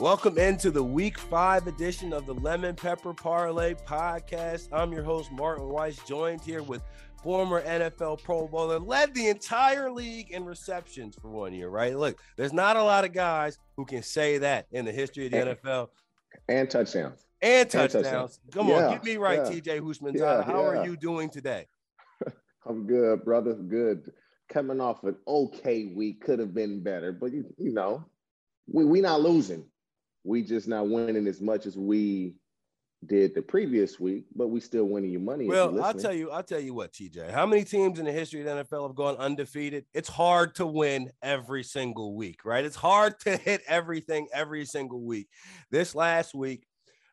Welcome into the week five edition of the Lemon Pepper Parlay podcast. I'm your host, Martin Weiss, joined here with former NFL Pro Bowler, led the entire league in receptions for one year, right? Look, there's not a lot of guys who can say that in the history of the NFL. And touchdowns. And touchdowns. And touchdowns. Come yeah, on, get me right, yeah. TJ Houshmandzadeh. Yeah, How are you doing today? I'm good, brother. Good. Coming off an okay week, could have been better, but you, you know, we we not losing we just not winning as much as we did the previous week, but we still winning you money. Well, I'll tell you, I'll tell you what, TJ. How many teams in the history of the NFL have gone undefeated? It's hard to win every single week, right? It's hard to hit everything every single week. This last week,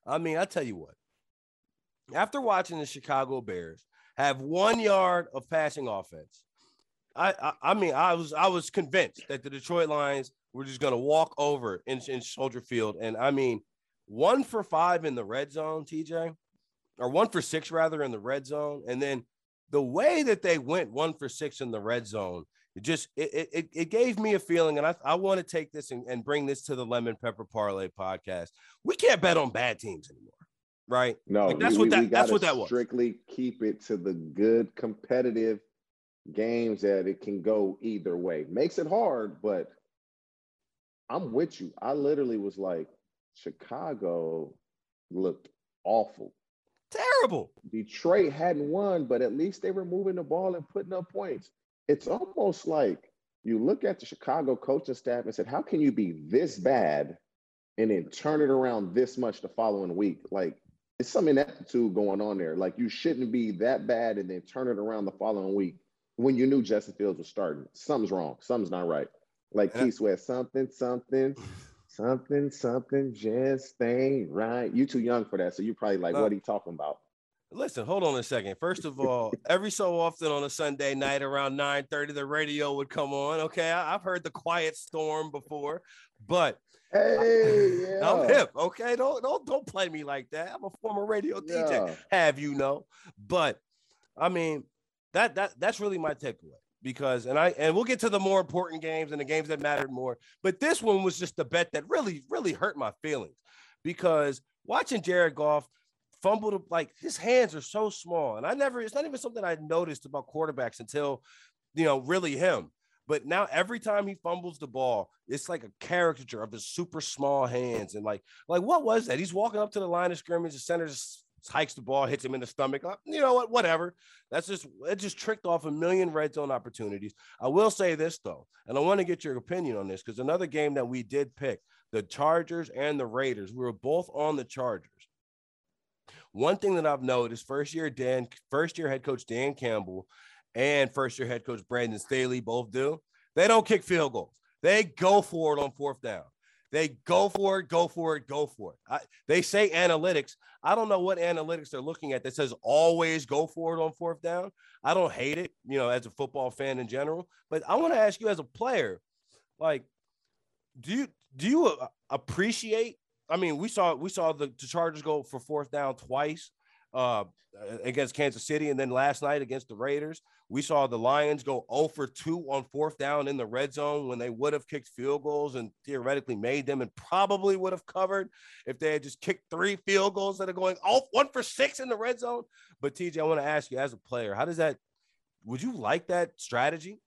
I mean, I'll tell you what. After watching the Chicago Bears have one yard of passing offense, I, I, I mean, I was I was convinced that the Detroit Lions we're just going to walk over in, in Soldier Field. And I mean, one for five in the red zone, TJ, or one for six rather in the red zone. And then the way that they went one for six in the red zone, it just it it, it gave me a feeling, and I, I want to take this and, and bring this to the Lemon Pepper Parlay podcast. We can't bet on bad teams anymore, right? No, like that's we, what that that's what that was. Strictly keep it to the good competitive games that it can go either way. Makes it hard, but I'm with you. I literally was like, Chicago looked awful. Terrible. Detroit hadn't won, but at least they were moving the ball and putting up points. It's almost like you look at the Chicago coaching staff and said, How can you be this bad and then turn it around this much the following week? Like, it's some ineptitude going on there. Like, you shouldn't be that bad and then turn it around the following week when you knew Justin Fields was starting. Something's wrong. Something's not right. Like Keith Sweat, something, something, something, something just ain't right. You too young for that, so you're probably like, what are you talking about? Listen, hold on a second. First of all, every so often on a Sunday night around 9 30, the radio would come on. Okay. I, have heard the quiet storm before, but hey, yeah. I'm hip. Okay. Don't don't don't play me like that. I'm a former radio yeah. DJ, have you know. But I mean, that that that's really my takeaway because and I and we'll get to the more important games and the games that mattered more. But this one was just the bet that really, really hurt my feelings because watching Jared Goff fumble like his hands are so small. And I never, it's not even something I noticed about quarterbacks until you know, really him. But now every time he fumbles the ball, it's like a caricature of his super small hands. And like, like what was that? He's walking up to the line of scrimmage, the center's hikes the ball, hits him in the stomach. You know what? Whatever. That's just it. Just tricked off a million red zone opportunities. I will say this though, and I want to get your opinion on this because another game that we did pick, the Chargers and the Raiders, we were both on the Chargers. One thing that I've noticed, first year Dan, first year head coach Dan Campbell, and first year head coach Brandon Staley both do. They don't kick field goals. They go for it on fourth down. They go for it, go for it, go for it. I, they say analytics. I don't know what analytics they're looking at that says always go for it on fourth down. I don't hate it, you know, as a football fan in general. But I want to ask you as a player, like, do you do you uh, appreciate? I mean, we saw we saw the, the Chargers go for fourth down twice uh, against Kansas City, and then last night against the Raiders. We saw the Lions go 0 for 2 on fourth down in the red zone when they would have kicked field goals and theoretically made them and probably would have covered if they had just kicked three field goals that are going oh, one for six in the red zone. But TJ, I want to ask you as a player, how does that would you like that strategy?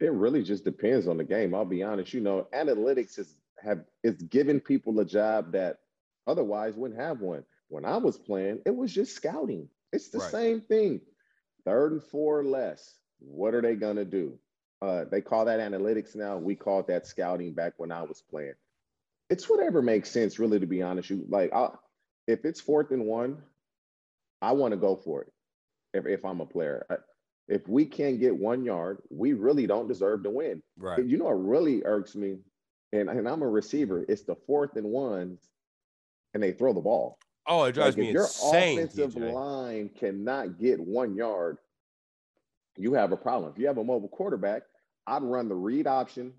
It really just depends on the game. I'll be honest. You know, analytics is have it's giving people a job that otherwise wouldn't have one. When I was playing, it was just scouting. It's the right. same thing. Third and four less. What are they gonna do? Uh, they call that analytics now. We called that scouting back when I was playing. It's whatever makes sense, really. To be honest, you like, i if it's fourth and one, I want to go for it. If if I'm a player, if we can't get one yard, we really don't deserve to win. Right. You know what really irks me, and and I'm a receiver. It's the fourth and ones, and they throw the ball. Oh, it drives like me your insane. Your offensive TJ. line cannot get one yard. You have a problem. If you have a mobile quarterback, I'd run the read option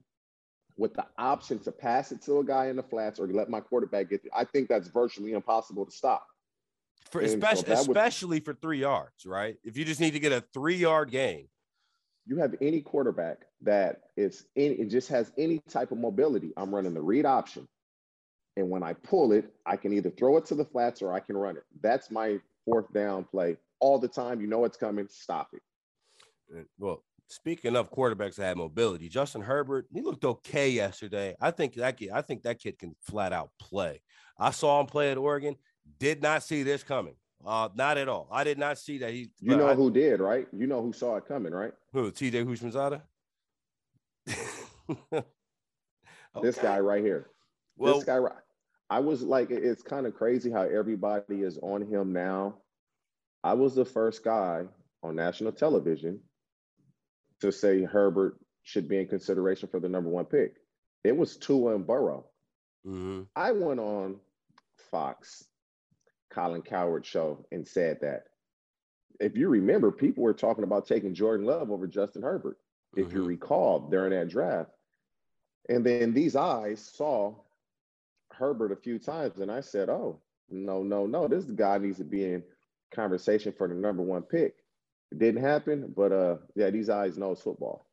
with the option to pass it to a guy in the flats or let my quarterback get. I think that's virtually impossible to stop. For especially, so especially would, for three yards, right? If you just need to get a three yard gain. You have any quarterback that is in, it just has any type of mobility. I'm running the read option. And when I pull it, I can either throw it to the flats or I can run it. That's my fourth down play all the time. You know it's coming, stop it. Well, speaking of quarterbacks that have mobility, Justin Herbert, he looked okay yesterday. I think that kid, I think that kid can flat out play. I saw him play at Oregon. Did not see this coming. Uh, not at all. I did not see that he. You know I, who did, right? You know who saw it coming, right? Who? T.J. Houshmandzadeh. okay. This guy right here. Well, this guy. I was like, it's kind of crazy how everybody is on him now. I was the first guy on national television to say Herbert should be in consideration for the number one pick. It was Tua and Burrow. Mm-hmm. I went on Fox, Colin Cowherd show, and said that. If you remember, people were talking about taking Jordan Love over Justin Herbert. Mm-hmm. If you mm-hmm. recall during that draft, and then these eyes saw Herbert a few times, and I said, "Oh, no, no, no! This guy needs to be in conversation for the number one pick." It didn't happen, but uh, yeah, these eyes knows football.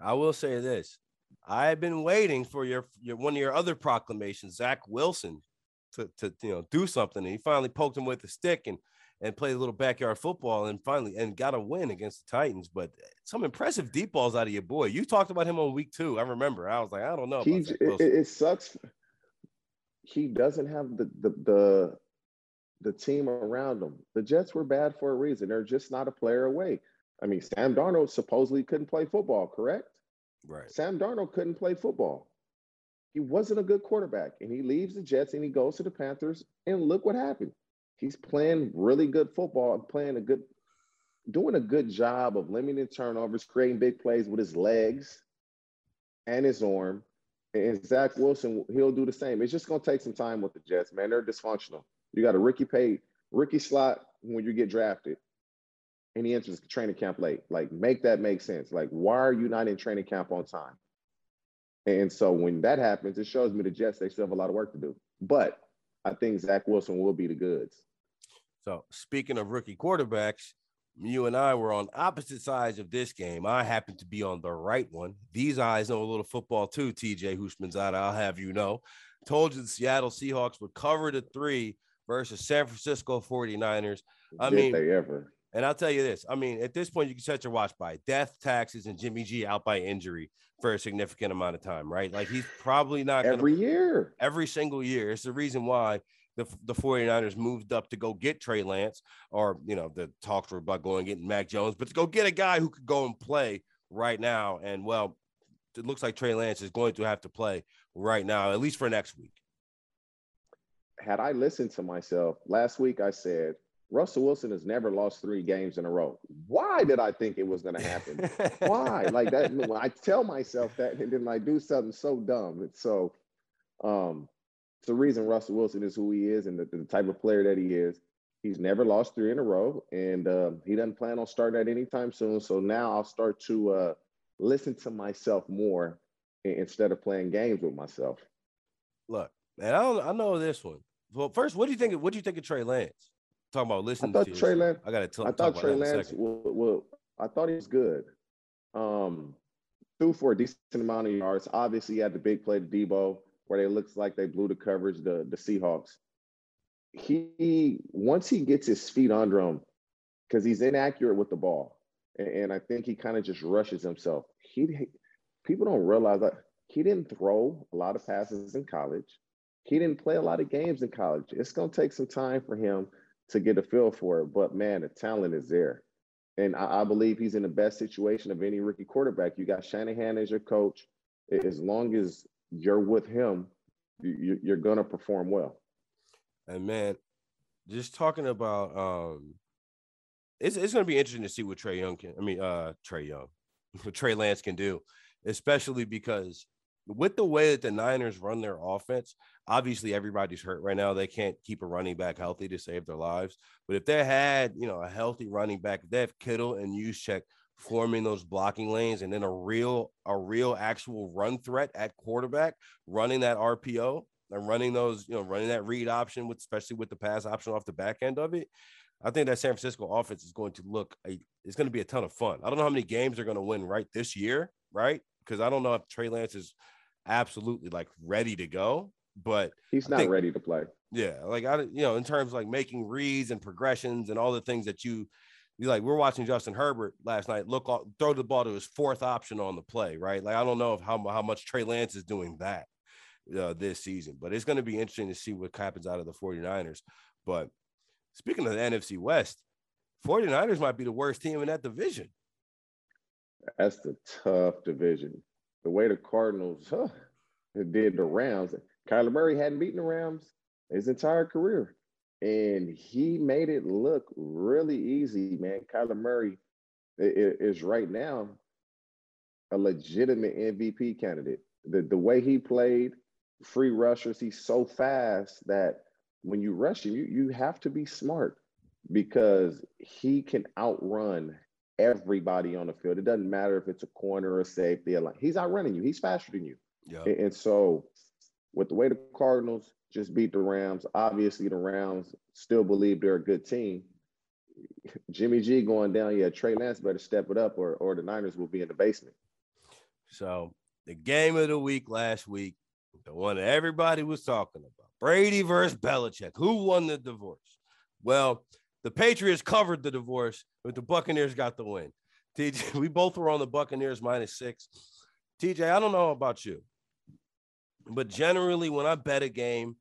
I will say this: I have been waiting for your your one of your other proclamations, Zach Wilson, to to you know do something, and he finally poked him with a stick and and played a little backyard football, and finally and got a win against the Titans. But some impressive deep balls out of your boy. You talked about him on week two. I remember. I was like, I don't know. He, it, it sucks. He doesn't have the the the the team around him. The Jets were bad for a reason. They're just not a player away. I mean, Sam Darnold supposedly couldn't play football, correct? Right. Sam Darnold couldn't play football. He wasn't a good quarterback. And he leaves the Jets and he goes to the Panthers. And look what happened. He's playing really good football and playing a good, doing a good job of limiting turnovers, creating big plays with his legs and his arm. And Zach Wilson, he'll do the same. It's just going to take some time with the Jets, man. They're dysfunctional. You got a rookie pay, rookie slot when you get drafted, and he enters training camp late. Like, make that make sense. Like, why are you not in training camp on time? And so when that happens, it shows me the Jets they still have a lot of work to do. But I think Zach Wilson will be the goods. So speaking of rookie quarterbacks, you and I were on opposite sides of this game. I happen to be on the right one. These eyes know a little football too, TJ Houshmandzadeh. I'll have you know. Told you the Seattle Seahawks would cover the three versus San Francisco 49ers. I Did mean, they ever? And I'll tell you this. I mean, at this point, you can set your watch by death, taxes, and Jimmy G out by injury for a significant amount of time, right? Like he's probably not every gonna, year, every single year. It's the reason why the, the 49ers moved up to go get Trey Lance, or you know, the talks were about going getting Mac Jones, but to go get a guy who could go and play right now. And well, it looks like Trey Lance is going to have to play right now, at least for next week had I listened to myself last week, I said Russell Wilson has never lost three games in a row. Why did I think it was going to happen? Why? Like that, I tell myself that, and then I do something so dumb. And so, um, it's the reason Russell Wilson is who he is and the, the type of player that he is. He's never lost three in a row, and uh, he doesn't plan on starting that anytime soon. So now I'll start to uh, listen to myself more instead of playing games with myself. Look, man, I, don't, I know this one. Well, first, what do you think? What do you think of Trey Lance? Talking about listening. I thought Trey Lance. I got to tell. I thought Trey Lance. Well, well, I thought he was good. Um, threw for a decent amount of yards. Obviously, he had the big play to Deebo where they looks like they blew the coverage. The the Seahawks. He once he gets his feet under him, because he's inaccurate with the ball, and, and I think he kind of just rushes himself. He people don't realize that he didn't throw a lot of passes in college he didn't play a lot of games in college. It's to take some time for him to get a feel for it. But man, the talent is there. And I, I believe he's in the best situation of any rookie quarterback. You got Shanahan as your coach. As long as you're with him, you, you're going to perform well. And man, just talking about, um, it's, it's going to be interesting to see what Trey Young can, I mean, uh, Trey Young, what Trey Lance can do, especially because with the way that the Niners run their offense, obviously everybody's hurt right now. They can't keep a running back healthy to save their lives. But if they had, you know, a healthy running back, if they have Kittle and Juszczyk forming those blocking lanes and then a real, a real actual run threat at quarterback running that RPO, and running those, you know, running that read option with especially with the pass option off the back end of it, I think that San Francisco offense is going to look a, it's going to be a ton of fun. I don't know how many games they're going to win right this year, right? Because I don't know if Trey Lance is absolutely like ready to go, but he's not think, ready to play. Yeah, like I, you know, in terms of like making reads and progressions and all the things that you, you like. We're watching Justin Herbert last night. Look, throw the ball to his fourth option on the play, right? Like I don't know if how how much Trey Lance is doing that uh, this season, but it's going to be interesting to see what happens out of the 49ers. But speaking of the NFC West, 49ers might be the worst team in that division. That's the tough division. The way the Cardinals huh, did the Rams, Kyler Murray hadn't beaten the Rams his entire career. And he made it look really easy, man. Kyler Murray is right now a legitimate MVP candidate. The, the way he played, free rushers, he's so fast that when you rush him, you, you have to be smart because he can outrun everybody on the field. It doesn't matter if it's a corner or a safety. He's outrunning you. He's faster than you. Yeah. And, and so with the way the Cardinals just beat the Rams, obviously the Rams still believe they're a good team. Jimmy G going down, yeah, Trey Lance better step it up or, or the Niners will be in the basement. So the game of the week last week, the one that everybody was talking about, Brady versus Belichick. Who won the divorce? Well, the Patriots covered the divorce, but the Buccaneers got the win. TJ, we both were on the Buccaneers minus six. TJ, I don't know about you, but generally when I bet a game,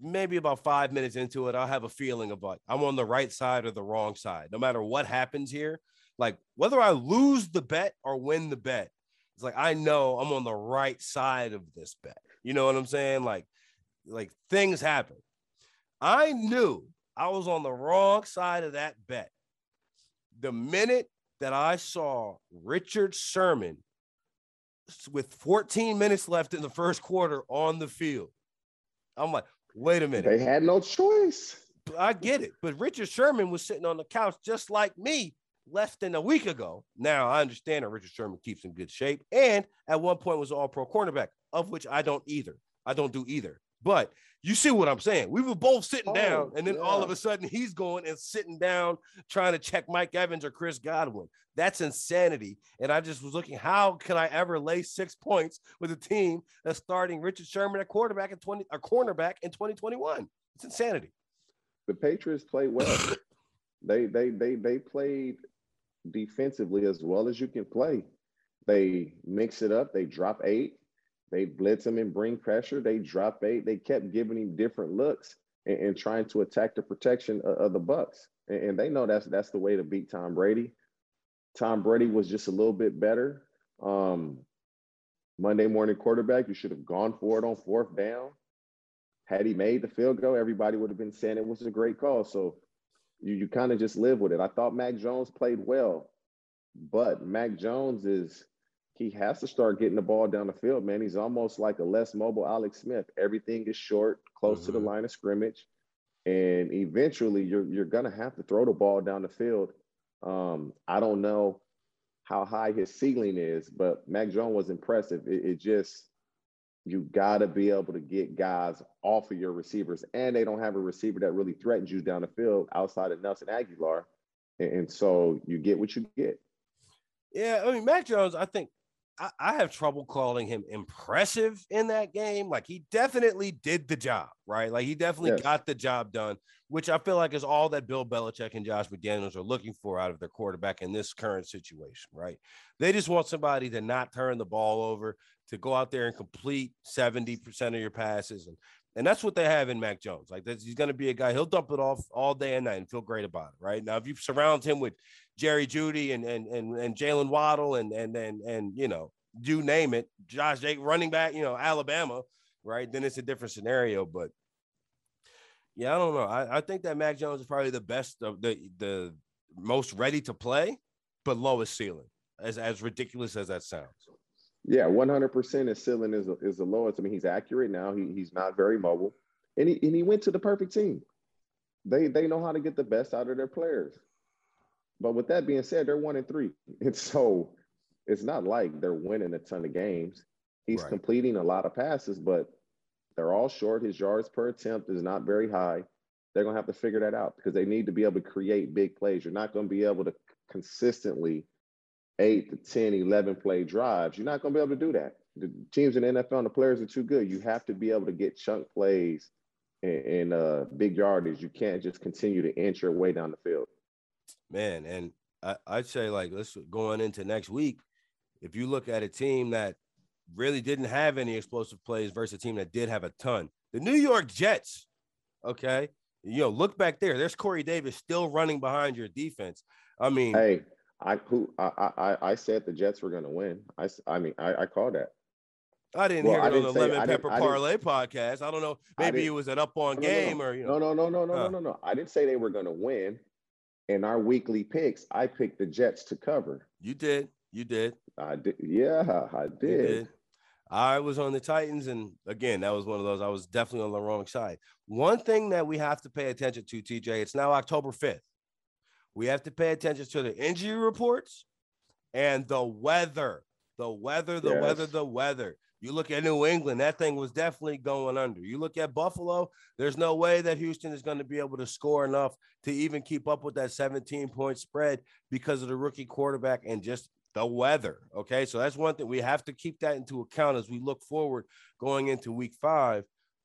maybe about five minutes into it, I'll have a feeling of like I'm on the right side or the wrong side. No matter what happens here, like whether I lose the bet or win the bet, it's like I know I'm on the right side of this bet. You know what I'm saying? Like, like things happen. I knew I was on the wrong side of that bet. The minute that I saw Richard Sherman with 14 minutes left in the first quarter on the field, I'm like, wait a minute. They had no choice. I get it. But Richard Sherman was sitting on the couch just like me less than a week ago. Now I understand that Richard Sherman keeps in good shape and at one point was all pro cornerback, of which I don't either. I don't do either. But you see what I'm saying? We were both sitting oh, down, and then yeah. all of a sudden he's going and sitting down trying to check Mike Evans or Chris Godwin. That's insanity. And I just was looking, how can I ever lay six points with a team that's starting Richard Sherman at quarterback in 20 a cornerback in 2021? It's insanity. The Patriots played well. they they they they played defensively as well as you can play. They mix it up, they drop eight they blitz him and bring pressure. They drop eight. They kept giving him different looks and, and trying to attack the protection of, of the Bucks. And, and, they know that's that's the way to beat Tom Brady. Tom Brady was just a little bit better. Um, Monday morning quarterback, you should have gone for it on fourth down. Had he made the field goal, everybody would have been saying it was a great call. So you, you kind of just live with it. I thought Mac Jones played well, but Mac Jones is he has to start getting the ball down the field, man. He's almost like a less mobile Alex Smith. Everything is short, close mm-hmm. to the mm-hmm. line of scrimmage. And eventually you're you're gonna have to throw the ball down the field. Um, I don't know how high his ceiling is, but Mac Jones was impressive. It, it just you gotta be able to get guys off of your receivers, and they don't have a receiver that really threatens you down the field outside of Nelson Agholor, And, and so you get what you get. Yeah, I mean, Mac Jones, I think I, I have trouble calling him impressive in that game. Like he definitely did the job, right? Like he definitely yes. got the job done, which I feel like is all that Bill Belichick and Josh McDaniels are looking for out of their quarterback in this current situation, right? They just want somebody to not turn the ball over, to go out there and complete 70% of your passes. And and that's what they have in Mac Jones. Like he's going to be a guy, he'll dump it off all day and night and feel great about it. Right now, if you surround him with Jerry Jeudy and and and, and Jaylen Waddle and and and and you know, you name it, Josh Jake running back, you know, Alabama, right? Then it's a different scenario. But yeah, I don't know. I, I think that Mac Jones is probably the best of the the most ready to play, but lowest ceiling, as as ridiculous as that sounds. Yeah, 100% his ceiling is, is the lowest. I mean, he's accurate now. He, he's not very mobile. And he, and he went to the perfect team. They, they know how to get the best out of their players. But with that being said, they're one and three. And so it's not like they're winning a ton of games. He's right. completing a lot of passes, but They're all short. His yards per attempt is not very high. They're going to have to figure that out because they need to be able to create big plays. You're not going to be able to consistently eight to 10, 11 play drives. You're not going to be able to do that. The teams in the NFL and the players are too good. You have to be able to get chunk plays and, and uh, big yardage. You can't just continue to inch your way down the field. Man, and I, I'd say like let's going into next week. If you look at a team that really didn't have any explosive plays versus a team that did have a ton, the New York Jets. Okay, you know, look back there. There's Corey Davis still running behind your defense. I mean, hey, I who I I, I said the Jets were going to win. I I mean I, I called that. I didn't well, hear it on the say, Lemon Pepper Parlay podcast. I don't know. Maybe it was an up on no, game no, or you know. No, no, no, no, no, no, no, no. I didn't say they were going to win. In our weekly picks, I picked the Jets to cover. You did. You did. I did. Yeah, I did. did. I was on the Titans, and again, that was one of those. I was definitely on the wrong side. One thing that we have to pay attention to, TJ. It's now October fifth. We have to pay attention to the injury reports and the weather. The weather, the yes. weather, the weather. You look at New England, that thing was definitely going under. You look at Buffalo, there's no way that Houston is going to be able to score enough to even keep up with that 17 point spread because of the rookie quarterback and just the weather. Okay. So that's one thing we have to keep that into account as we look forward going into week five.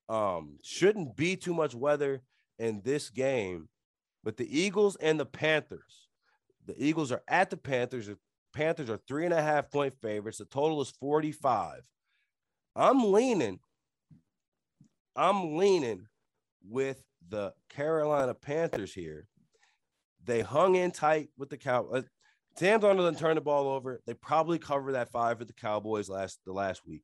Um, shouldn't be too much weather in this game, but the Eagles and the Panthers, the Eagles are at the Panthers. The Panthers are three and a half point favorites. The total is 45. I'm leaning, I'm leaning with the Carolina Panthers here. They hung in tight with the Cow. Uh, Sam Darnold didn't turn the ball over. They probably covered that five for the Cowboys last the last week.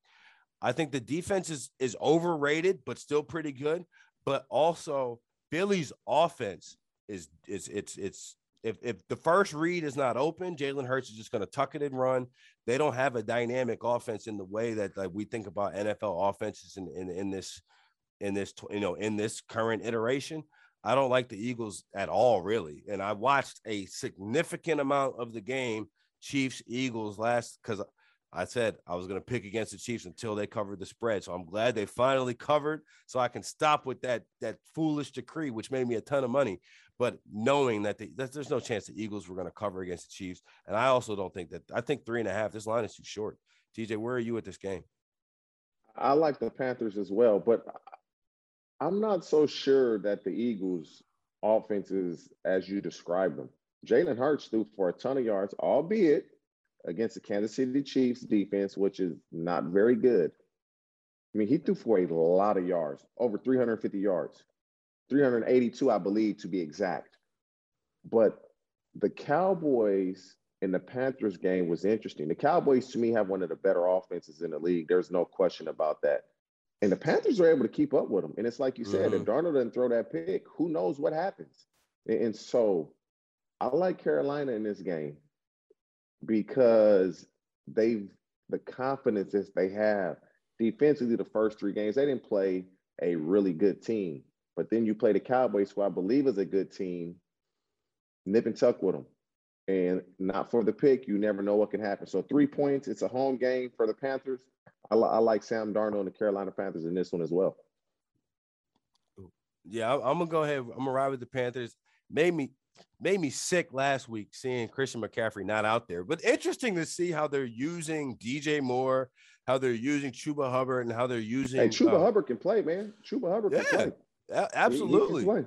I think the defense is is overrated, but still pretty good. But also Philly's offense is is it's it's if if the first read is not open, Jalen Hurts is just going to tuck it and run. They don't have a dynamic offense in the way that like we think about NFL offenses in in, in this in this you know in this current iteration. I don't like the Eagles at all, really. And I watched a significant amount of the game, Chiefs Eagles last because I said I was going to pick against the Chiefs until they covered the spread. So I'm glad they finally covered, so I can stop with that that foolish decree, which made me a ton of money. But knowing that, the, that there's no chance the Eagles were going to cover against the Chiefs, and I also don't think that. I think three and a half. This line is too short. TJ, where are you at this game? I like the Panthers as well, but I'm not so sure that the Eagles' offense is as you described them. Jalen Hurts threw for a ton of yards, albeit against the Kansas City Chiefs defense, which is not very good. I mean, he threw for a lot of yards, over 350 yards, 382, I believe, to be exact. But the Cowboys and the Panthers game was interesting. The Cowboys, to me, have one of the better offenses in the league. There's no question about that. And the Panthers are able to keep up with them. And it's like you said, mm-hmm. if Darnold doesn't throw that pick, who knows what happens? And so I like Carolina in this game because they've the confidence that they have defensively the first three games they didn't play a really good team but then you play the cowboys who i believe is a good team nip and tuck with them and not for the pick you never know what can happen so three points it's a home game for the panthers i, I like sam darnold and the carolina panthers in this one as well yeah i'm gonna go ahead i'm gonna ride with the panthers made me made me sick last week seeing Christian McCaffrey not out there. But interesting to see how they're using DJ Moore, how they're using Chuba Hubbard, and how they're using. Hey, Chuba uh, Hubbard can play, man. Chuba Hubbard yeah, can play. Absolutely. He, he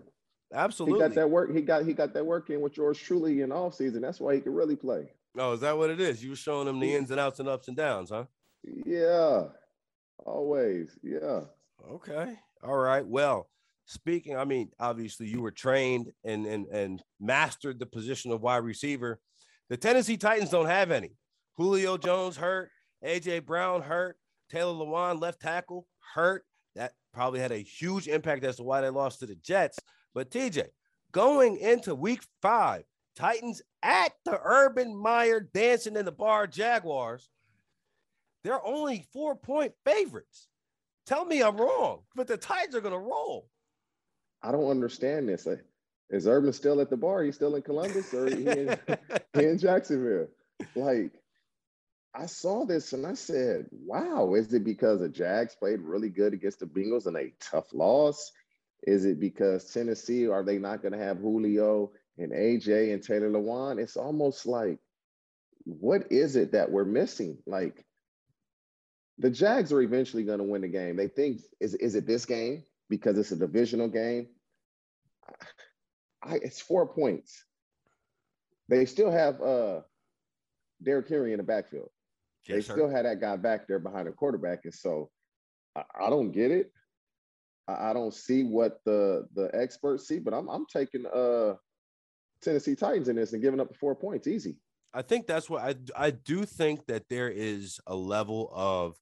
absolutely. He got that work. He got he got that work in with yours Truly in off season. That's why he can really play. Oh, is that what it is? You were showing him the ins and outs and ups and downs, huh? Yeah, always. Yeah. Okay. All right. Well, speaking, I mean, obviously you were trained and and and mastered the position of wide receiver. The Tennessee Titans don't have any. Julio Jones hurt, AJ Brown hurt, Taylor Lewan left tackle hurt. Probably had a huge impact as to why they lost to the Jets. But TJ, going into week five, Titans at the Urban Meyer dancing in the bar Jaguars. They're only four point favorites. Tell me I'm wrong, but the Titans are going to roll. I don't understand this. Is Urban still at the bar? He's still in Columbus or he in, he in Jacksonville? Like, I saw this and I said, wow, is it because the Jags played really good against the Bengals and a tough loss? Is it because Tennessee, are they not going to have Julio and AJ and Taylor Lewan? It's almost like, what is it that we're missing? Like, the Jags are eventually going to win the game. They think, is, is it this game because it's a divisional game? I, it's four points. They still have uh, Derrick Henry in the backfield. Yes, they sir. still had that guy back there behind the quarterback, and so I, I don't get it. I, I, don't see what the the experts see, but I'm I'm taking uh Tennessee Titans in this and giving up the four points easy. I think that's what I I do think that there is a level of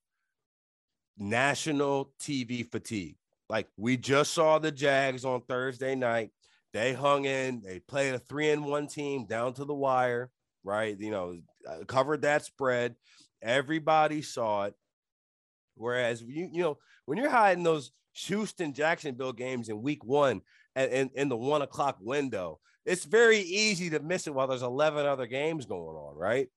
national TV fatigue. Like we just saw the Jags on Thursday night. They hung in, they played a three and one team down to the wire, right? You know, uh, covered that spread. Everybody saw it. Whereas you, you know, when you're hiding those Houston Jacksonville games in week one and in, in the one o'clock window, it's very easy to miss it while there's 11 other games going on, right?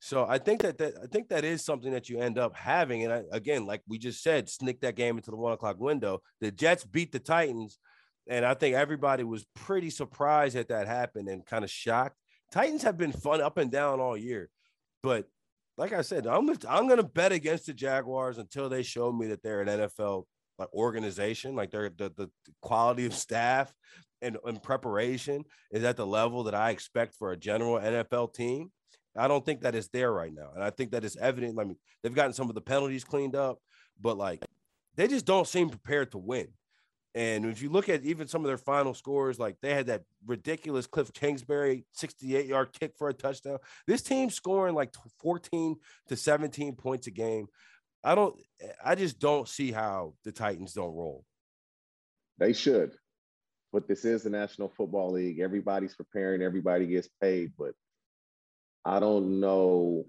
So I think that, that I think that is something that you end up having. And I, again, like we just said, sneak that game into the one o'clock window. The Jets beat the Titans, and I think everybody was pretty surprised that that happened and kind of shocked. Titans have been fun up and down all year, but like I said, I'm I'm gonna bet against the Jaguars until they show me that they're an NFL like organization, like they're the, the quality of staff and, and preparation is at the level that I expect for a general NFL team. I don't think that is there right now. And I think that is evident. I mean, they've gotten some of the penalties cleaned up, but like they just don't seem prepared to win. And if you look at even some of their final scores, like they had that ridiculous Cliff Kingsbury 68 yard kick for a touchdown. This team's scoring like 14 to 17 points a game. I don't, I just don't see how the Titans don't roll. They should, but this is the National Football League. Everybody's preparing, everybody gets paid, but I don't know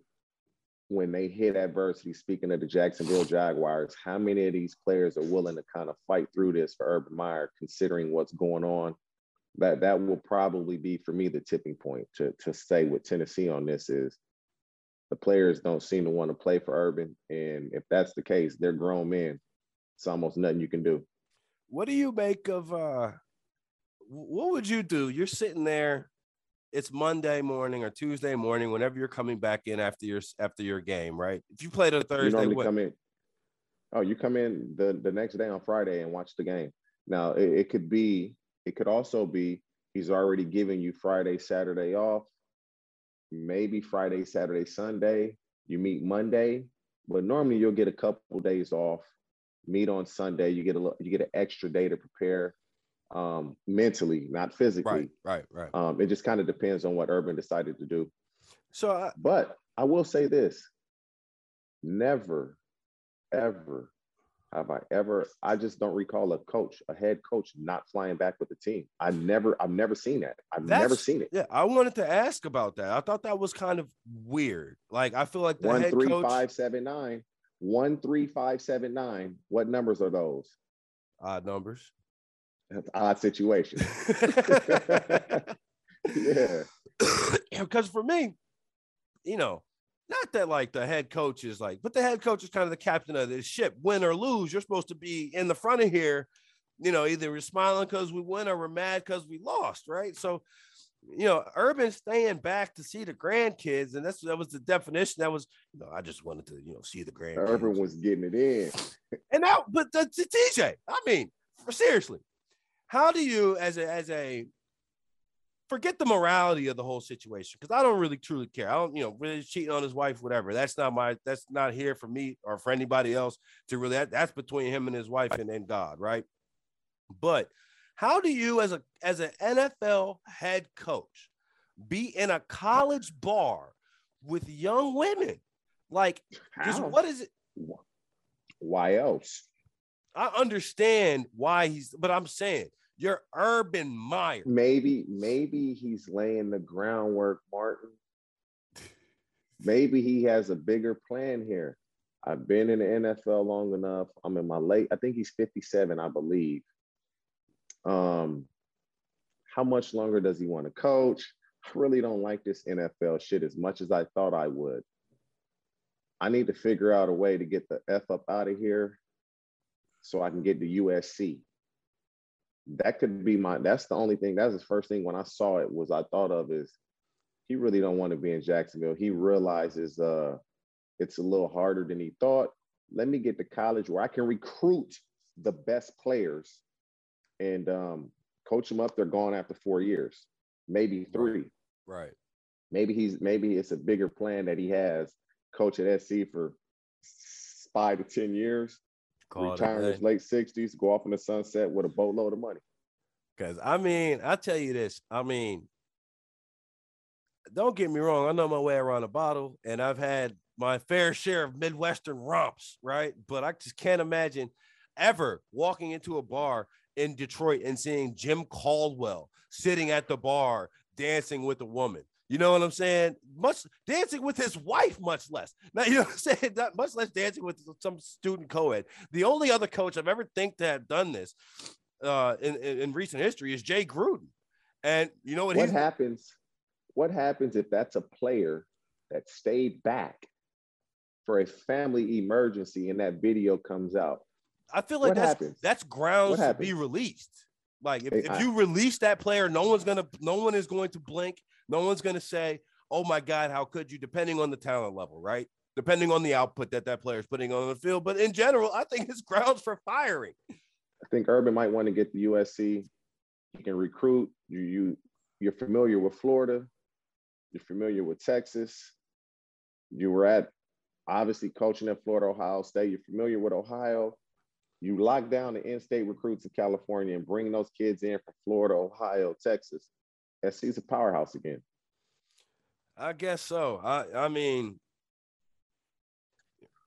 when they hit adversity, speaking of the Jacksonville Jaguars, how many of these players are willing to kind of fight through this for Urban Meyer, considering what's going on? That that will probably be for me the tipping point to to say with Tennessee on this is the players don't seem to want to play for Urban, and if that's the case, they're grown men. It's almost nothing you can do. What do you make of? uh What would you do? You're sitting there it's Monday morning or Tuesday morning, whenever you're coming back in after your after your game, right? If you played on Thursday, you come in. Oh, you come in the the next day on Friday and watch the game. Now it, it could be, it could also be he's already given you Friday, Saturday off, maybe Friday, Saturday, Sunday. You meet Monday, but normally you'll get a couple days off. Meet on Sunday. You get a you get an extra day to prepare um, mentally, not physically. Right, right, right. Um, it just kind of depends on what Urban decided to do. So, I, but I will say this: never, ever have I ever. I just don't recall a coach, a head coach, not flying back with the team. I never, I've never seen that. I've never seen it. Yeah, I wanted to ask about that. I thought that was kind of weird. Like, I feel like the one head three coach... five seven nine. One three five seven nine. What numbers are those? Odd numbers. That's odd situation. yeah. Because for me, you know, not that like the head coach is like, but the head coach is kind of the captain of this ship. Win or lose, you're supposed to be in the front of here. You know, either we're smiling because we win or we're mad because we lost, right? So, you know, Urban staying back to see the grandkids, and that's that was the definition. That was, you know, I just wanted to, you know, see the grandkids. Urban was getting it in, and now, but the, the TJ, I mean, seriously, how do you as a as a forget the morality of the whole situation because I don't really truly care. I don't, you know, really cheating on his wife, whatever. That's not my. That's not here for me or for anybody else to really. That, that's between him and his wife and then God, right? But how do you, as a as an NFL head coach, be in a college bar with young women? Like, just what is it? Why else? I understand why he's, but I'm saying you're Urban Meyer. Maybe, maybe he's laying the groundwork, Martin. Maybe he has a bigger plan here. I've been in the NFL long enough. I'm in my late, I think he's 57, I believe. Um, how much longer does he want to coach? I really don't like this NFL shit as much as I thought I would. I need to figure out a way to get the F up out of here so I can get to USC. That could be my that's the only thing. That's the first thing when I saw it was I thought of is he really don't want to be in Jacksonville. He realizes uh it's a little harder than he thought. Let me get to college where I can recruit the best players and um, coach them up. They're gone after four years, maybe three. Right. Maybe he's maybe it's a bigger plan that he has. Coach at SC for five to ten years, Retire in his late sixties, go off in the sunset with a boatload of money. Because I mean, I tell you this. I mean, don't get me wrong. I know my way around a bottle, and I've had my fair share of Midwestern romps, right? But I just can't imagine ever walking into a bar in Detroit and seeing Jim Caldwell sitting at the bar dancing with a woman. You know what I'm saying? Much dancing with his wife, much less. Now, you know what I'm saying? Not much less dancing with some student co-ed. The only other coach I've ever think to have done this uh, in, in, in recent history is Jay Gruden. And you know what? What happens? What happens if that's a player that stayed back for a family emergency and that video comes out? I feel like what that's happens? that's grounds to be released. Like if, if you release that player, no one's gonna no one is going to blink. No one's gonna say, "Oh my God, how could you?" Depending on the talent level, right? Depending on the output that that player is putting on the field. But in general, I think it's grounds for firing. I think Urban might want to get the USC. You can recruit. You you you're familiar with Florida. You're familiar with Texas. You were at obviously coaching at Florida, Ohio State. You're familiar with Ohio. You lock down the in-state recruits in California and bring those kids in from Florida, Ohio, Texas. SC's a powerhouse again. I guess so. I I mean,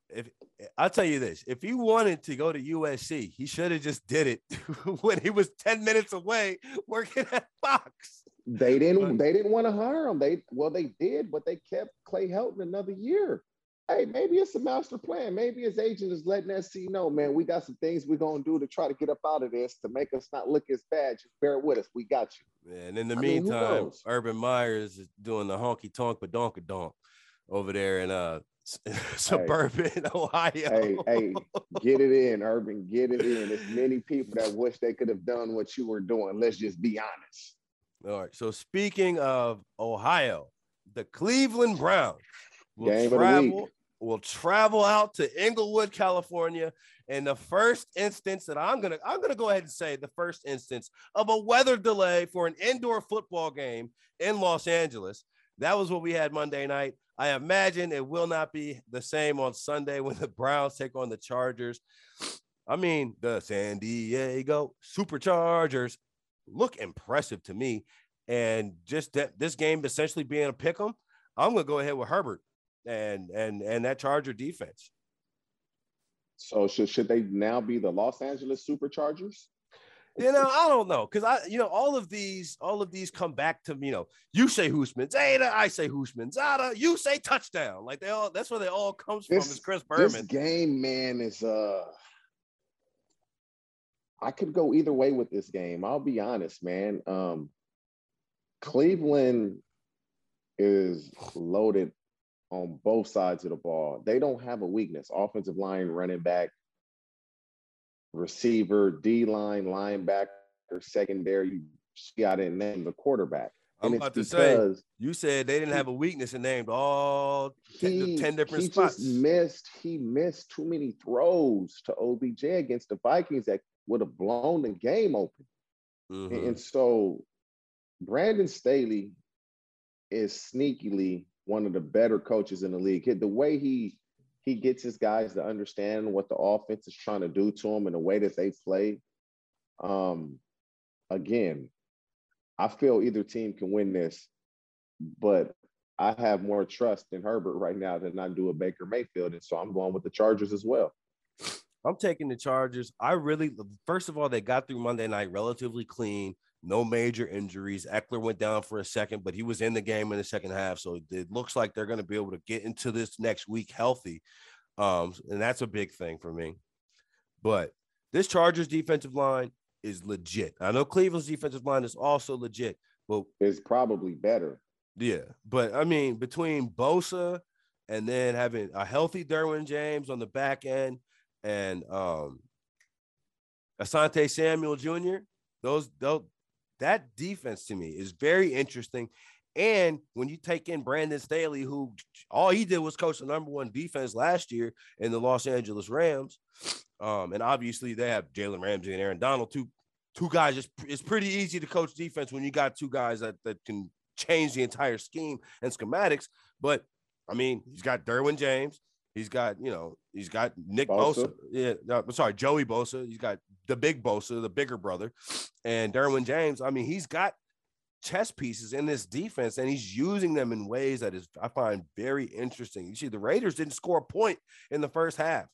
if I'll tell you this, if he wanted to go to USC, he should have just did it when he was 10 minutes away working at Fox. They didn't but, they didn't want to hire him. They well, they did, but they kept Clay Helton another year hey, maybe it's a master plan. Maybe his agent is letting SC know, man, we got some things we're gonna do to try to get up out of this to make us not look as bad. Just bear with us. We got you. Yeah, and in the I meantime, mean, Urban Myers is doing the honky tonk but donk over there in uh suburban hey, Ohio. Hey, hey, get it in, Urban. Get it in. There's many people that wish they could have done what you were doing. Let's just be honest. All right. So speaking of Ohio, the Cleveland Browns will Game travel will travel out to Inglewood, California. And the first instance that I'm gonna I'm gonna go ahead and say the first instance of a weather delay for an indoor football game in Los Angeles. That was what we had Monday night. I imagine it will not be the same on Sunday when the Browns take on the Chargers. I mean, the San Diego Superchargers look impressive to me. And just that this game essentially being a pick 'em, I'm gonna go ahead with Herbert and and and that Charger defense. So should should they now be the Los Angeles Superchargers? You know, I don't know because I, you know, all of these, all of these come back to you know, you say Hoosman Zeta, I say Hoosman Zada, you say touchdown. Like they all, that's where they all comes this, from. Is Chris Berman? This game, man, is uh, I could go either way with this game. I'll be honest, man. Um, Cleveland is loaded on both sides of the ball. They don't have a weakness. Offensive line, running back, receiver, D line, linebacker, secondary. You see, I didn't name the quarterback. I'm about to say you said they didn't have a weakness and named all he, 10 different he spots. Just missed, he missed too many throws to OBJ against the Vikings that would have blown the game open. Mm-hmm. And so Brandon Staley is sneakily one of the better coaches in the league. The way he he gets his guys to understand what the offense is trying to do to them and the way that they play. Um, again, I feel either team can win this, but I have more trust in Herbert right now than I do a Baker Mayfield, and so I'm going with the Chargers as well. I'm taking the Chargers. I really, first of all, they got through Monday night relatively clean no major injuries. Ekeler went down for a second, but he was in the game in the second half. So it looks like they're going to be able to get into this next week healthy. Um, and that's a big thing for me. But this Chargers defensive line is legit. I know Cleveland's defensive line is also legit, but it's probably better. Yeah. But I mean, between Bosa and then having a healthy Derwin James on the back end and um Asante Samuel Jr. Those, those that defense to me is very interesting. And when you take in Brandon Staley, who all he did was coach the number one defense last year in the Los Angeles Rams, um, and obviously they have Jalen Ramsey and Aaron Donald, two two guys. It's, it's pretty easy to coach defense when you got two guys that, that can change the entire scheme and schematics. But I mean, he's got Derwin James, he's got you know, he's got Nick Bosa, Bosa. yeah, no, sorry, Joey Bosa, he's got the big Bosa, the bigger brother, and Derwin James. I mean, he's got chess pieces in this defense, and he's using them in ways that is I find very interesting. You see, the Raiders didn't score a point in the first half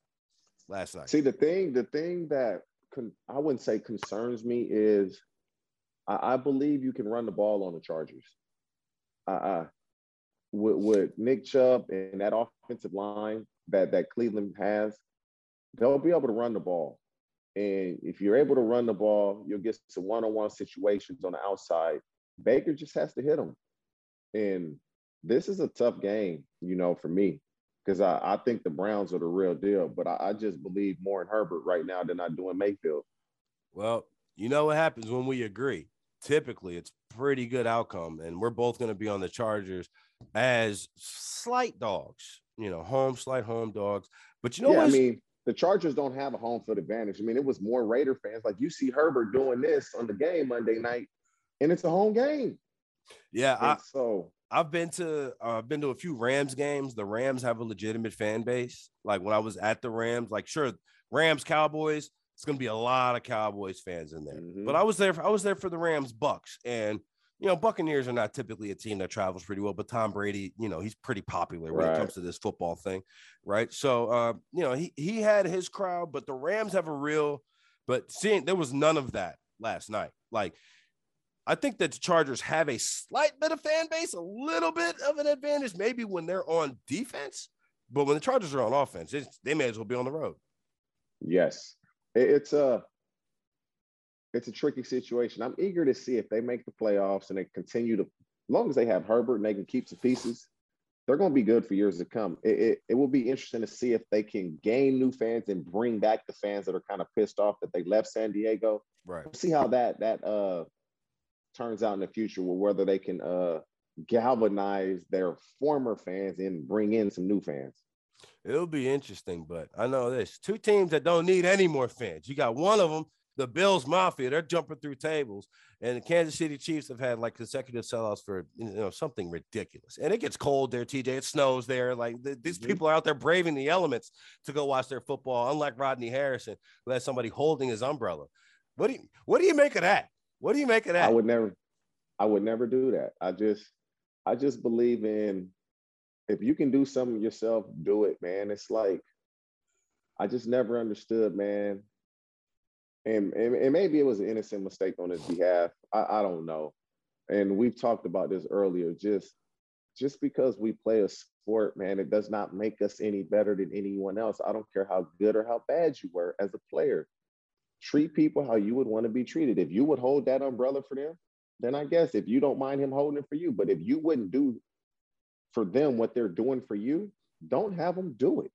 last night. See, the thing, the thing that con- I wouldn't say concerns me is I, I, believe you can run the ball on the Chargers. Uh, with, with Nick Chubb and that offensive line that that Cleveland has, they'll be able to run the ball. And if you're able to run the ball, you'll get some one-on-one situations on the outside. Baker just has to hit them. And this is a tough game, you know, for me, because I, I think the Browns are the real deal. But I, I just believe more in Herbert right now than I do in Mayfield. Well, you know what happens when we agree. Typically, it's pretty good outcome, and we're both going to be on the Chargers as slight dogs. You know, home slight home dogs. But you know yeah, what? I mean, the Chargers don't have a home field advantage. I mean, it was more Raider fans. Like you see Herbert doing this on the game Monday night, and it's a home game. Yeah, I, so I've been to uh, I've been to a few Rams games. The Rams have a legitimate fan base. Like when I was at the Rams, like sure, Rams Cowboys. It's gonna be a lot of Cowboys fans in there. Mm-hmm. But I was there. I was there for the Rams Bucks, and you know, Buccaneers are not typically a team that travels pretty well, but Tom Brady, you know, he's pretty popular when right. it comes to this football thing, right? So, uh, you know, he he had his crowd, but the Rams have a real, but seeing there was none of that last night. Like, I think that the Chargers have a slight bit of fan base, a little bit of an advantage, maybe when they're on defense, but when the Chargers are on offense, they may as well be on the road. Yes, it's a uh, it's a tricky situation. I'm eager to see if they make the playoffs and they continue to, as long as they have Herbert and they can keep some pieces, they're going to be good for years to come. It, it, it, will be interesting to see if they can gain new fans and bring back the fans that are kind of pissed off that they left San Diego. Right. We'll see how that that uh turns out in the future, with whether they can uh galvanize their former fans and bring in some new fans. It'll be interesting, but I know this two teams that don't need any more fans. You got one of them the Bills Mafia, they're jumping through tables. And the Kansas City Chiefs have had like consecutive sellouts for you know something ridiculous. And it gets cold there, TJ. It snows there. Like the, these mm-hmm. people are out there braving the elements to go watch their football, unlike Rodney Harrison, who has somebody holding his umbrella. What do you what do you make of that? What do you make of that? I would never I would never do that. I just I just believe in if you can do something yourself, do it, man. It's like I just never understood, man and, and, and maybe it was an innocent mistake on his behalf. I, I don't know. And we've talked about this earlier. Just just because we play a sport, man, it does not make us any better than anyone else. I don't care how good or how bad you were as a player. Treat people how you would want to be treated. If you would hold that umbrella for them, then I guess if you don't mind him holding it for you, but if you wouldn't do for them what they're doing for you, don't have them do it.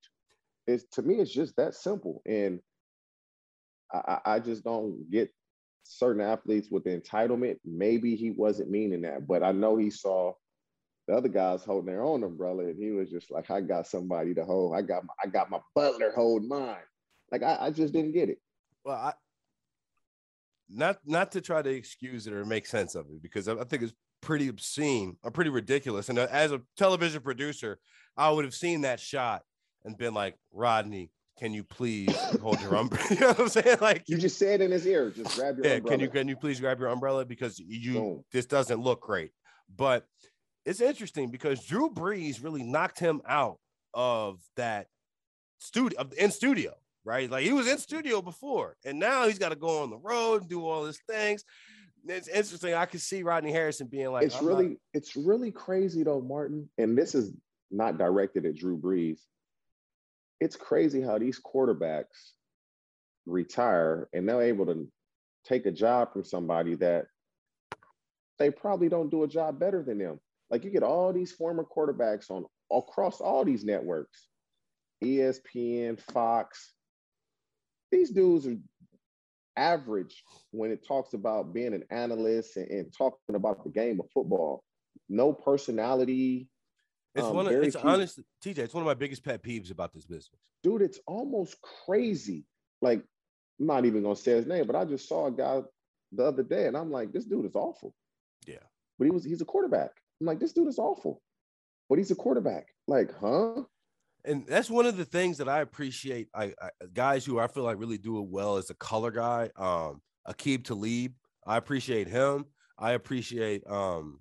It's to me, it's just that simple. And I, I just don't get certain athletes with the entitlement. Maybe he wasn't meaning that, but I know he saw the other guys holding their own umbrella, and he was just like, "I got somebody to hold. I got my, I got my butler hold mine." Like I, I just didn't get it. Well, I not not to try to excuse it or make sense of it because I, I think it's pretty obscene or pretty ridiculous. And as a television producer, I would have seen that shot and been like, Rodney, can you please hold your umbrella? you know what I'm saying? Like you just say it in his ear, just grab your yeah, umbrella. Can you can you please grab your umbrella because you Boom. this doesn't look great. But it's interesting because Drew Brees really knocked him out of that studio in studio, right? Like he was in studio before, and now he's got to go on the road and do all his things. It's interesting. I could see Rodney Harrison being like, "It's really, not- it's really crazy though, Martin." And this is not directed at Drew Brees it's crazy how these quarterbacks retire and they're able to take a job from somebody that they probably don't do a job better than them. Like you get all these former quarterbacks on across all these networks, ESPN, Fox. These dudes are average when it talks about being an analyst and, and talking about the game of football. No personality. It's um, one of it's few. honest, TJ. It's one of my biggest pet peeves about this business. Dude, it's almost crazy. Like, I'm not even gonna say his name, but I just saw a guy the other day, and I'm like, this dude is awful. Yeah. But he was he's a quarterback. I'm like, this dude is awful. But he's a quarterback. Like, huh? and that's one of the things that I appreciate. I, I, guys who I feel like really do it well as a color guy. Um, Aqib Talib, I appreciate him. I appreciate um,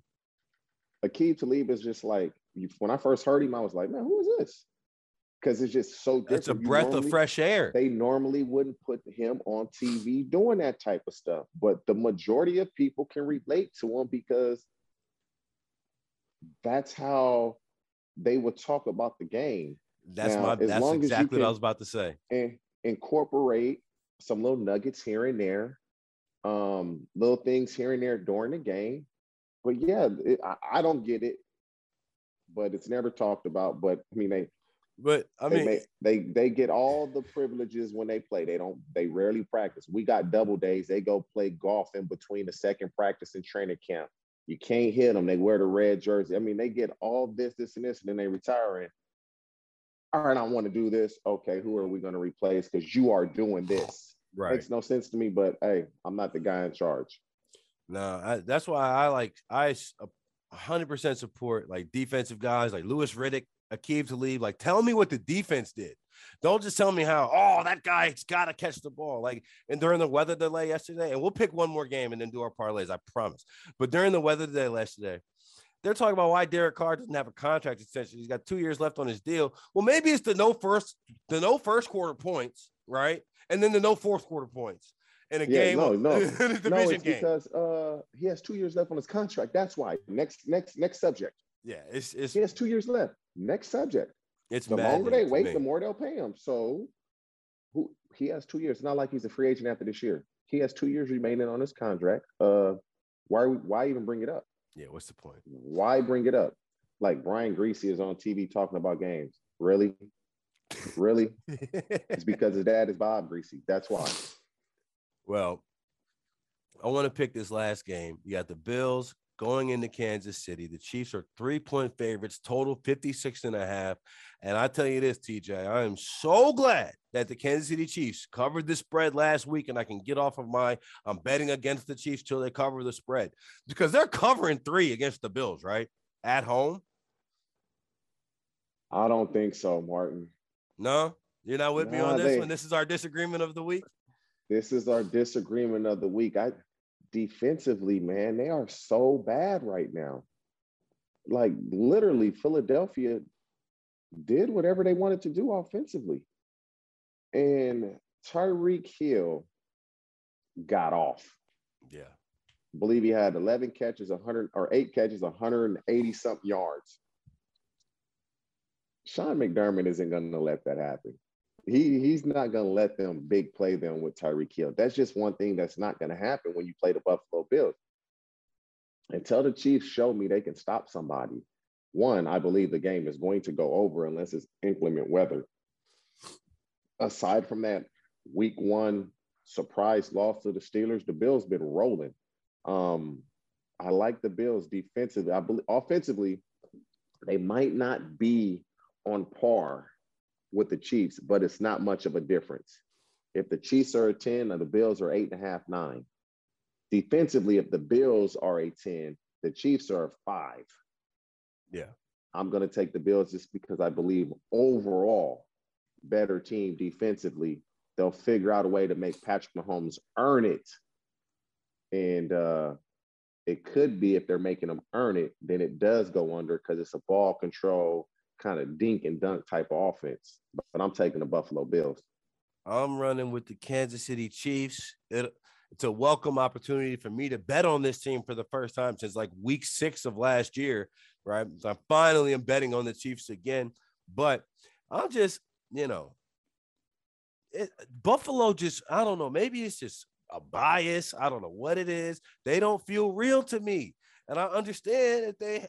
Aqib Talib is just like when I first heard him, I was like, man, who is this? Because it's just so different. It's a breath normally, of fresh air. They normally wouldn't put him on TV doing that type of stuff, but the majority of people can relate to him because that's how they would talk about the game that's now, my. That's exactly what I was about to say. And incorporate some little nuggets here and there, um, little things here and there during the game. But yeah, it, I, I, don't get it, but it's never talked about. But I mean, they. But I they mean, may, they they get all the privileges when they play. They don't. They rarely practice. We got double days. They go play golf in between the second practice and training camp. You can't hit them. They wear the red jersey. I mean, they get all this, this, and this, and then they retire. And all right, I want to do this. Okay, who are we going to replace? Because you are doing this. Right. Makes no sense to me, but hey, I'm not the guy in charge. No, that's why I like I 100% support like defensive guys like Louis Riddick, Aqib Talib. Like, tell me what the defense did. Don't just tell me how. Oh, that guy's got to catch the ball. Like, and during the weather delay yesterday, and we'll pick one more game and then do our parlays. I promise. But during the weather delay yesterday, they're talking about why Derek Carr doesn't have a contract extension. He's got two years left on his deal. Well, maybe it's the no first, the no first quarter points, right? And then the no fourth quarter points in a yeah, game. No, no, no. It's game. because uh, he has two years left on his contract. That's why. Next, next, next subject. Yeah, it's, it's he has two years left. Next subject. It's the longer they wait, the more they'll pay him. So, who he has two years. It's not like he's a free agent after this year. He has two years remaining on his contract. Uh, why? Why even bring it up? Yeah, what's the point? Why bring it up? Like Brian Griese is on TV talking about games. Really? really? it's because his dad is Bob Griese. That's why. Well, I want to pick this last game. You got the Bills going into Kansas City. The Chiefs are three point favorites, total 56 and a half. And I tell you this, TJ, I am so glad that the Kansas City Chiefs covered the spread last week and I can get off of my I'm betting against the Chiefs till they cover the spread because they're covering three against the Bills, right? At home. I don't think so, Martin. No, you're not with me on this they, one. This is our disagreement of the week. This is our disagreement of the week. I defensively, man, they are so bad right now. Like literally, Philadelphia did whatever they wanted to do offensively. And Tyreek Hill got off. Yeah. I believe he had 11 catches, 100 or eight catches, 180 something yards. Sean McDermott isn't going to let that happen he he's not to let them big play them with Tyreek Hill. That's just one thing that's not to happen when you play the Buffalo Bills. Until the Chiefs show me they can stop somebody, one, I believe the game is going to go over unless it's inclement weather. Aside from that, week one surprise loss to the Steelers, the Bills been rolling. Um, I like the Bills defensively. I believe offensively, they might not be on par with the Chiefs, but it's not much of a difference. If the Chiefs are a 10 and the Bills are eight and a half, nine. Defensively, if the Bills are a 10, the Chiefs are a five. Yeah. I'm going to take the Bills just because I believe overall, better team defensively. They'll figure out a way to make Patrick Mahomes earn it. And uh, it could be if they're making them earn it, then it does go under because it's a ball control kind of dink and dunk type of offense. But I'm taking the Buffalo Bills. I'm running with the Kansas City Chiefs. It, it's a welcome opportunity for me to bet on this team for the first time since like week six of last year, right? So I finally am betting on the Chiefs again. But I'm just, you know, it, Buffalo just, I don't know, maybe it's just a bias. I don't know what it is. They don't feel real to me. And I understand that they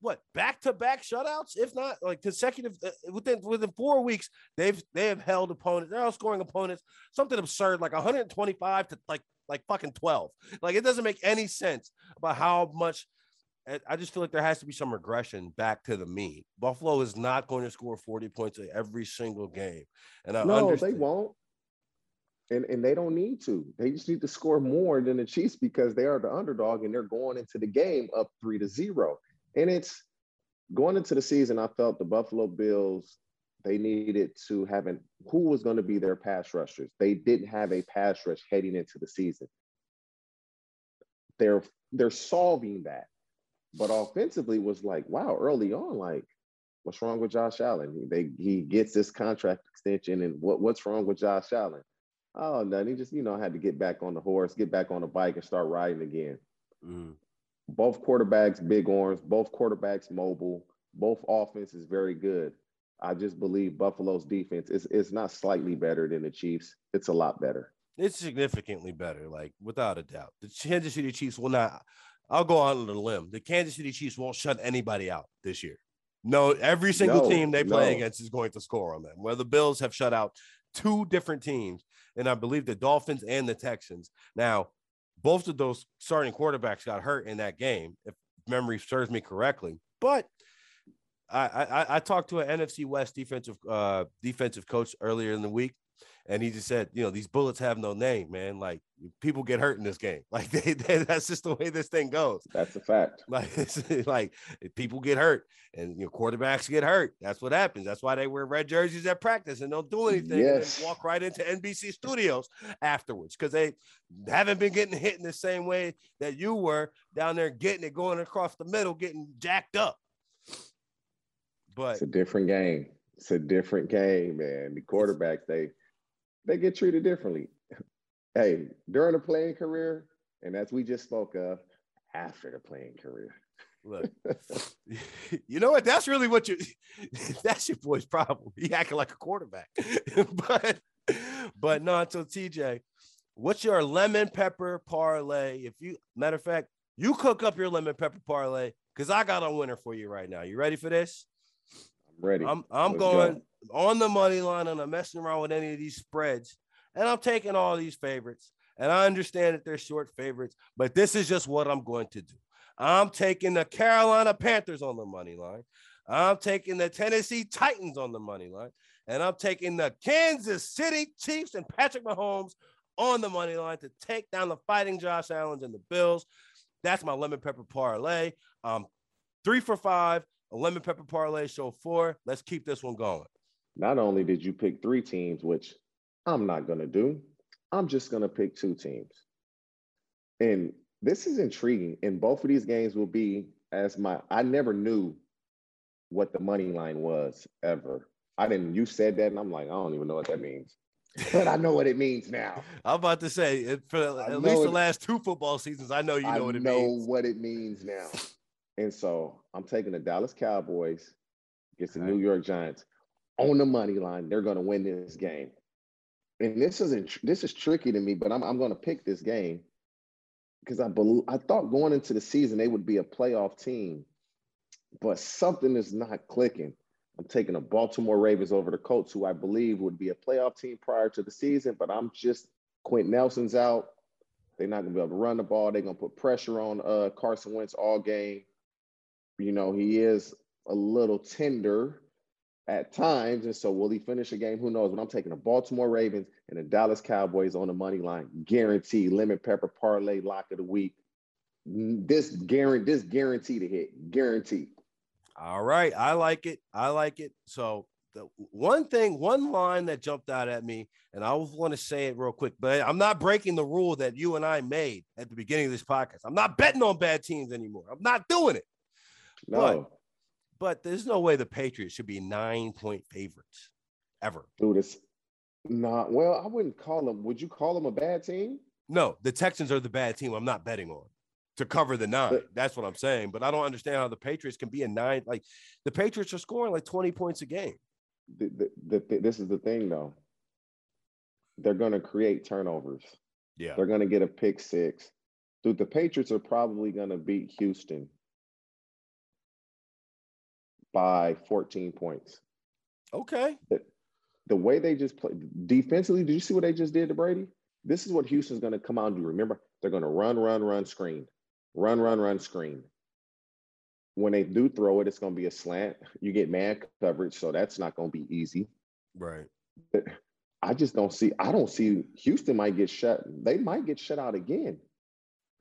what back to back shutouts, if not like consecutive uh, within within four weeks. They've they have held opponents. They're outscoring opponents something absurd like 125 to like like fucking 12. Like it doesn't make any sense about how much. I just feel like there has to be some regression back to the mean. Buffalo is not going to score 40 points every single game. And I no, understand. they won't. And, and they don't need to. They just need to score more than the Chiefs because they are the underdog and they're going into the game up three to zero. And it's going into the season, I felt the Buffalo Bills, they needed to have an who was going to be their pass rushers. They didn't have a pass rush heading into the season. They're they're solving that. But offensively was like, wow, early on, like, what's wrong with Josh Allen? They he gets this contract extension, and what, what's wrong with Josh Allen? Oh, nothing. He just, you know, had to get back on the horse, get back on the bike, and start riding again. Mm. Both quarterbacks, big arms, both quarterbacks mobile, both offense is very good. I just believe Buffalo's defense is is not slightly better than the Chiefs. It's a lot better. It's significantly better, like without a doubt. The Kansas City Chiefs will not. I'll go out on a limb. The Kansas City Chiefs won't shut anybody out this year. No, every single no, team they play no. against is going to score on them. Where the Bills have shut out two different teams, and I believe the Dolphins and the Texans. Now, both of those starting quarterbacks got hurt in that game, if memory serves me correctly. But I, I, I talked to an NFC West defensive uh, defensive coach earlier in the week, and he just said, you know, these bullets have no name, man. Like people get hurt in this game. Like they, they, that's just the way this thing goes. That's a fact. Like like people get hurt, and you know quarterbacks get hurt. That's what happens. That's why they wear red jerseys at practice and don't do anything. Yes. And walk right into NBC studios afterwards because they haven't been getting hit in the same way that you were down there getting it going across the middle, getting jacked up. But it's a different game. It's a different game, man. The quarterbacks they they get treated differently. Hey, during the playing career, and as we just spoke of, after the playing career. Look, you know what? That's really what you. That's your boy's problem. He acting like a quarterback, but but no. So TJ, what's your lemon pepper parlay? If you matter of fact, you cook up your lemon pepper parlay because I got a winner for you right now. You ready for this? I'm ready. I'm I'm Let's going go. On the money line. and I'm messing around with any of these spreads, and I'm taking all these favorites. And I understand that they're short favorites, but this is just what I'm going to do. I'm taking the Carolina Panthers on the money line. I'm taking the Tennessee Titans on the money line. And I'm taking the Kansas City Chiefs and Patrick Mahomes on the money line to take down the fighting Josh Allen's and the Bills. That's my lemon pepper parlay. Um, three for five a lemon pepper parlay show four. Let's keep this one going. Not only did you pick three teams, which I'm not going to do, I'm just going to pick two teams. And this is intriguing. And both of these games will be as my, I never knew what the money line was ever. I didn't, you said that, and I'm like, I don't even know what that means. but I know what it means now. I'm about to say, for at least the last two football seasons, I know you know I what it know means. know what it means now. And so I'm taking the Dallas Cowboys against the New York Giants on the money line. They're going to win this game. And this isn't this is tricky to me, but I'm I'm going to pick this game because I believe I thought going into the season they would be a playoff team, but something is not clicking. I'm taking the Baltimore Ravens over the Colts, who I believe would be a playoff team prior to the season, but I'm just Quenton Nelson's out. They're not going to be able to run the ball. They're going to put pressure on uh, Carson Wentz all game you know, he is a little tender at times. And so will he finish a game? Who knows? But I'm taking the Baltimore Ravens and the Dallas Cowboys on the money line. Guarantee lemon pepper parlay lock of the week. This guarantee this guarantee to hit. Guarantee. All right. I like it. I like it. So the one thing, one line that jumped out at me, and I want to say it real quick, but I'm not breaking the rule that you and I made at the beginning of this podcast. I'm not betting on bad teams anymore. I'm not doing it. No. But, but there's no way the Patriots should be nine point favorites ever. Dude, it's not well, I wouldn't call them. Would you call them a bad team? No, the Texans are the bad team I'm not betting on to cover the nine. But, That's what I'm saying. But I don't understand how the Patriots can be a nine. Like the Patriots are scoring like 20 points a game. The, the, the, this is the thing, though. They're going to create turnovers. Yeah. They're going to get a pick six. Dude, the Patriots are probably going to beat Houston by 14 points. Okay. The, the way they just play defensively, did you see what they just did to Brady? This is what Houston's going to come out and do. Remember, they're going to run, run, run, screen, run, run, run, screen. When they do throw it, it's going to be a slant. You get man coverage, so that's not going to be easy. Right. But I just don't see. I don't see Houston might get shut. They might get shut out again.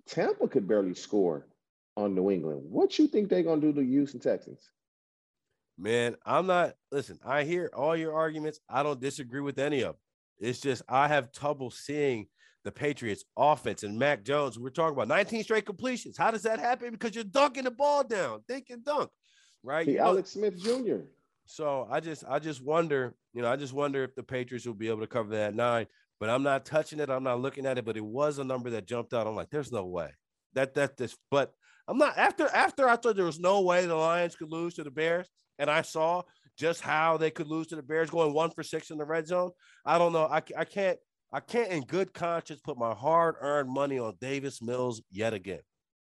Tampa could barely score on New England. What you think they're gonna do to Houston Texans? Man, I'm not. Listen, I hear all your arguments. I don't disagree with any of them. It's just I have trouble seeing the Patriots offense and Mac Jones. We're talking about 19 straight completions. How does that happen? Because you're dunking the ball down. They can dunk, right? The you Alex know? Smith Jr. So I just I just wonder, you know, I just wonder if the Patriots will be able to cover that nine. But I'm not touching it. I'm not looking at it. But it was a number that jumped out. I'm like, there's no way that that this. But I'm not after after I thought there was no way the Lions could lose to the Bears, and I saw just how they could lose to the Bears going one for six in the red zone. I don't know. I, I can't I can't in good conscience put my hard earned money on Davis Mills yet again.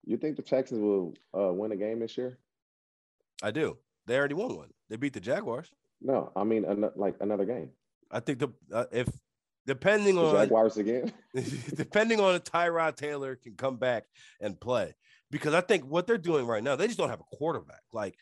You think the Texans will uh, win a game this year? I do. They already won one. They beat the Jaguars. No, I mean an- like another game. I think the uh, if depending the on Jaguars again, depending on if Tyrod Taylor can come back and play, because I think what they're doing right now, they just don't have a quarterback. Like,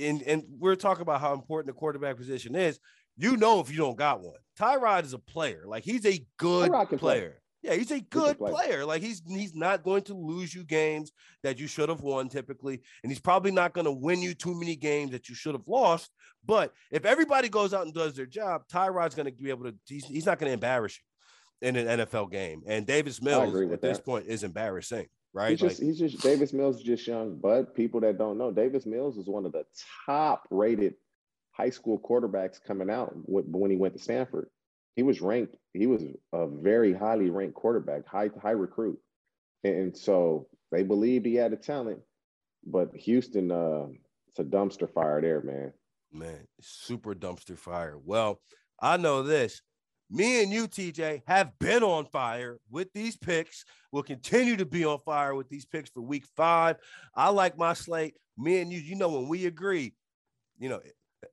and and we're talking about how important the quarterback position is. You know, if you don't got one, Tyrod is a player. Like he's a good player. Play. Yeah, he's a good player. Like he's he's not going to lose you games that you should have won typically, and he's probably not going to win you too many games that you should have lost. But if everybody goes out and does their job, Tyrod's going to be able to. He's, he's not going to embarrass you in an NFL game. And Davis Mills at that. this point is embarrassing, right? He's just he's just Davis Mills is just young, but people that don't know, Davis Mills is one of the top rated high school quarterbacks coming out when he went to Stanford. He was ranked. He was a very highly ranked quarterback, high high recruit, and so they believed he had a talent. But Houston, uh, it's a dumpster fire there, man. Man, super dumpster fire. Well, I know this. Me and you, TJ, have been on fire with these picks. We'll continue to be on fire with these picks for week five. I like my slate. Me and you, you know, when we agree, you know,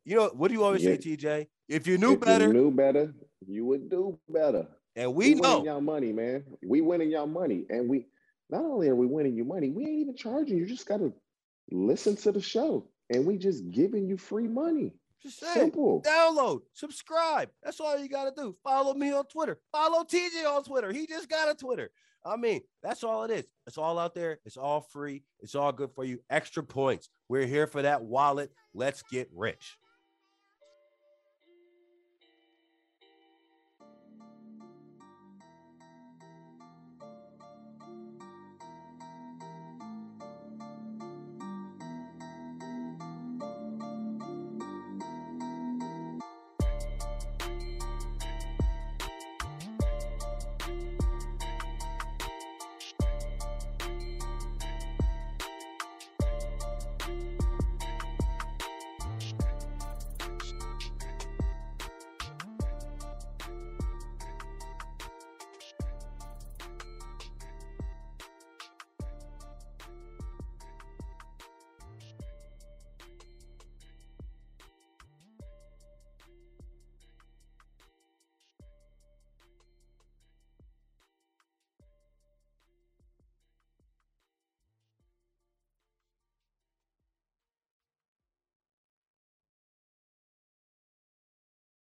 you know, what do you always yeah. say, TJ? If you knew if better, you knew better, you would do better. And we, we know y'all money, man. We winning y'all money, and we not only are we winning you money, we ain't even charging. You just gotta listen to the show, and we just giving you free money. Just say, Simple. Download, subscribe. That's all you got to do. Follow me on Twitter. Follow TJ on Twitter. He just got a Twitter. I mean, that's all it is. It's all out there. It's all free. It's all good for you. Extra points. We're here for that wallet. Let's get rich.